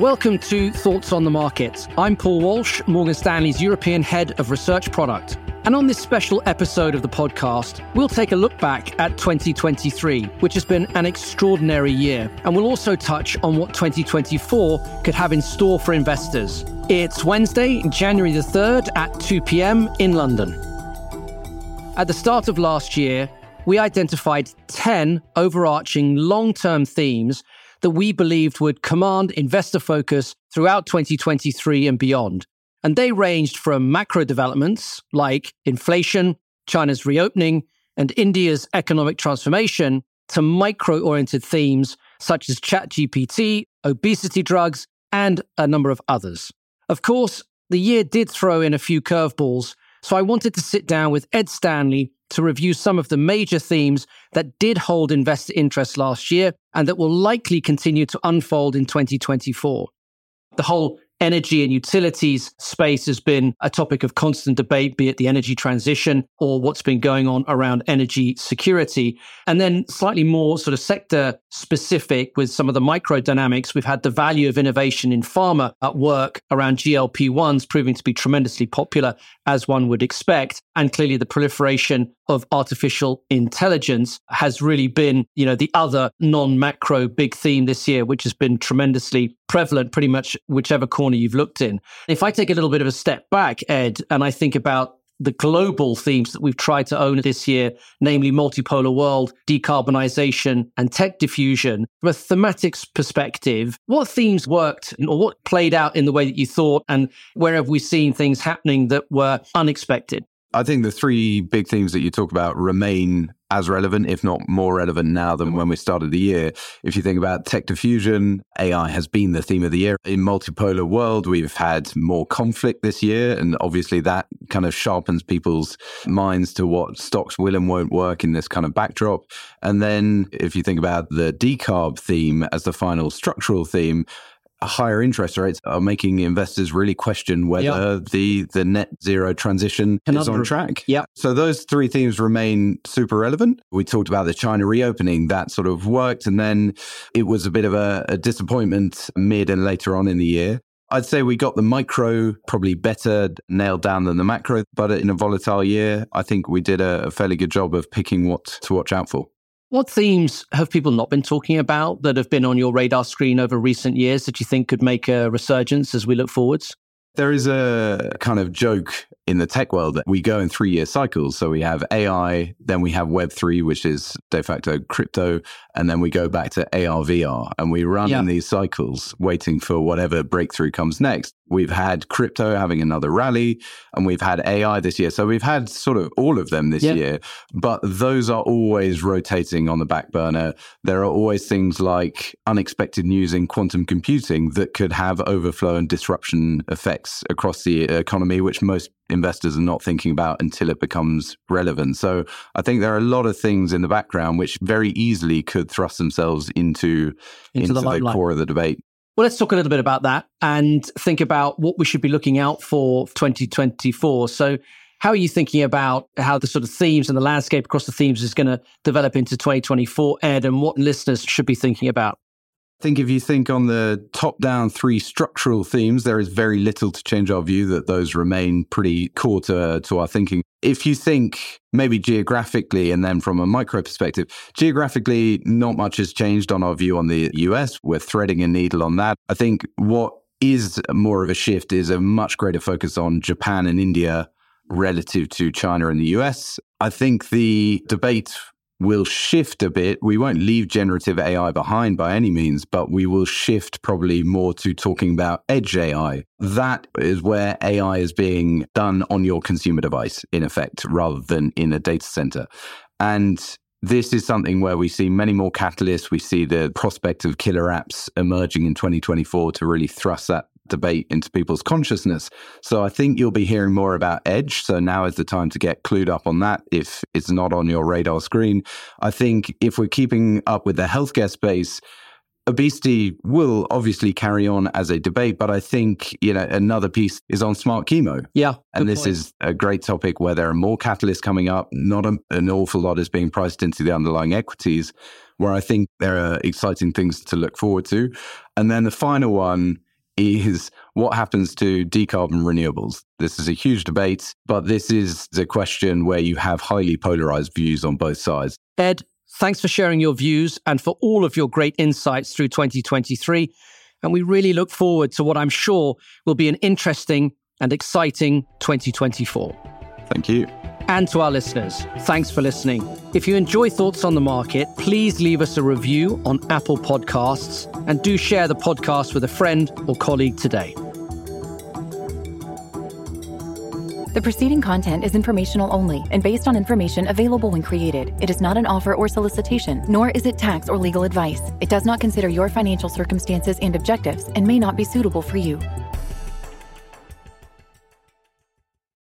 Welcome to Thoughts on the Market. I'm Paul Walsh, Morgan Stanley's European Head of Research Product. And on this special episode of the podcast, we'll take a look back at 2023, which has been an extraordinary year. And we'll also touch on what 2024 could have in store for investors. It's Wednesday, January the 3rd at 2 p.m. in London. At the start of last year, we identified 10 overarching long term themes that we believed would command investor focus throughout 2023 and beyond. And they ranged from macro developments like inflation, China's reopening, and India's economic transformation to micro oriented themes such as ChatGPT, obesity drugs, and a number of others. Of course, the year did throw in a few curveballs, so I wanted to sit down with Ed Stanley to review some of the major themes that did hold investor interest last year and that will likely continue to unfold in 2024. The whole energy and utilities space has been a topic of constant debate, be it the energy transition or what's been going on around energy security. And then slightly more sort of sector specific with some of the micro dynamics. We've had the value of innovation in pharma at work around GLP 1s proving to be tremendously popular, as one would expect. And clearly the proliferation of artificial intelligence has really been, you know, the other non-macro big theme this year, which has been tremendously prevalent pretty much whichever corner you've looked in. If I take a little bit of a step back, Ed, and I think about the global themes that we've tried to own this year, namely multipolar world, decarbonization, and tech diffusion. From a thematics perspective, what themes worked or what played out in the way that you thought, and where have we seen things happening that were unexpected? I think the three big themes that you talk about remain as relevant, if not more relevant now than mm-hmm. when we started the year. If you think about tech diffusion, AI has been the theme of the year. In multipolar world, we've had more conflict this year, and obviously that kind of sharpens people's minds to what stocks will and won't work in this kind of backdrop. And then if you think about the decarb theme as the final structural theme, higher interest rates are making investors really question whether yep. the the net zero transition Another, is on track. Yeah. So those three themes remain super relevant. We talked about the China reopening that sort of worked, and then it was a bit of a, a disappointment mid and later on in the year. I'd say we got the micro probably better nailed down than the macro, but in a volatile year, I think we did a, a fairly good job of picking what to watch out for. What themes have people not been talking about that have been on your radar screen over recent years that you think could make a resurgence as we look forwards? There is a kind of joke in the tech world that we go in three year cycles. So we have AI, then we have Web3, which is de facto crypto, and then we go back to AR, VR, and we run yeah. in these cycles waiting for whatever breakthrough comes next. We've had crypto having another rally, and we've had AI this year. So we've had sort of all of them this yeah. year, but those are always rotating on the back burner. There are always things like unexpected news in quantum computing that could have overflow and disruption effects across the economy, which most investors are not thinking about until it becomes relevant. So I think there are a lot of things in the background which very easily could thrust themselves into, into, into the, the core of the debate. Well, let's talk a little bit about that and think about what we should be looking out for 2024. So, how are you thinking about how the sort of themes and the landscape across the themes is going to develop into 2024, Ed, and what listeners should be thinking about? I think if you think on the top down three structural themes, there is very little to change our view that those remain pretty core to, to our thinking. If you think maybe geographically and then from a micro perspective, geographically, not much has changed on our view on the US. We're threading a needle on that. I think what is more of a shift is a much greater focus on Japan and India relative to China and the US. I think the debate will shift a bit. We won't leave generative AI behind by any means, but we will shift probably more to talking about edge AI. That is where AI is being done on your consumer device, in effect, rather than in a data center. And this is something where we see many more catalysts. We see the prospect of killer apps emerging in 2024 to really thrust that debate into people's consciousness. So I think you'll be hearing more about Edge. So now is the time to get clued up on that if it's not on your radar screen. I think if we're keeping up with the healthcare space, obesity will obviously carry on as a debate, but I think, you know, another piece is on smart chemo. Yeah. And this point. is a great topic where there are more catalysts coming up. Not a, an awful lot is being priced into the underlying equities, where I think there are exciting things to look forward to. And then the final one is what happens to decarbon renewables? This is a huge debate, but this is the question where you have highly polarized views on both sides. Ed, thanks for sharing your views and for all of your great insights through 2023. And we really look forward to what I'm sure will be an interesting and exciting 2024. Thank you. And to our listeners, thanks for listening. If you enjoy Thoughts on the Market, please leave us a review on Apple Podcasts and do share the podcast with a friend or colleague today. The preceding content is informational only and based on information available when created. It is not an offer or solicitation, nor is it tax or legal advice. It does not consider your financial circumstances and objectives and may not be suitable for you.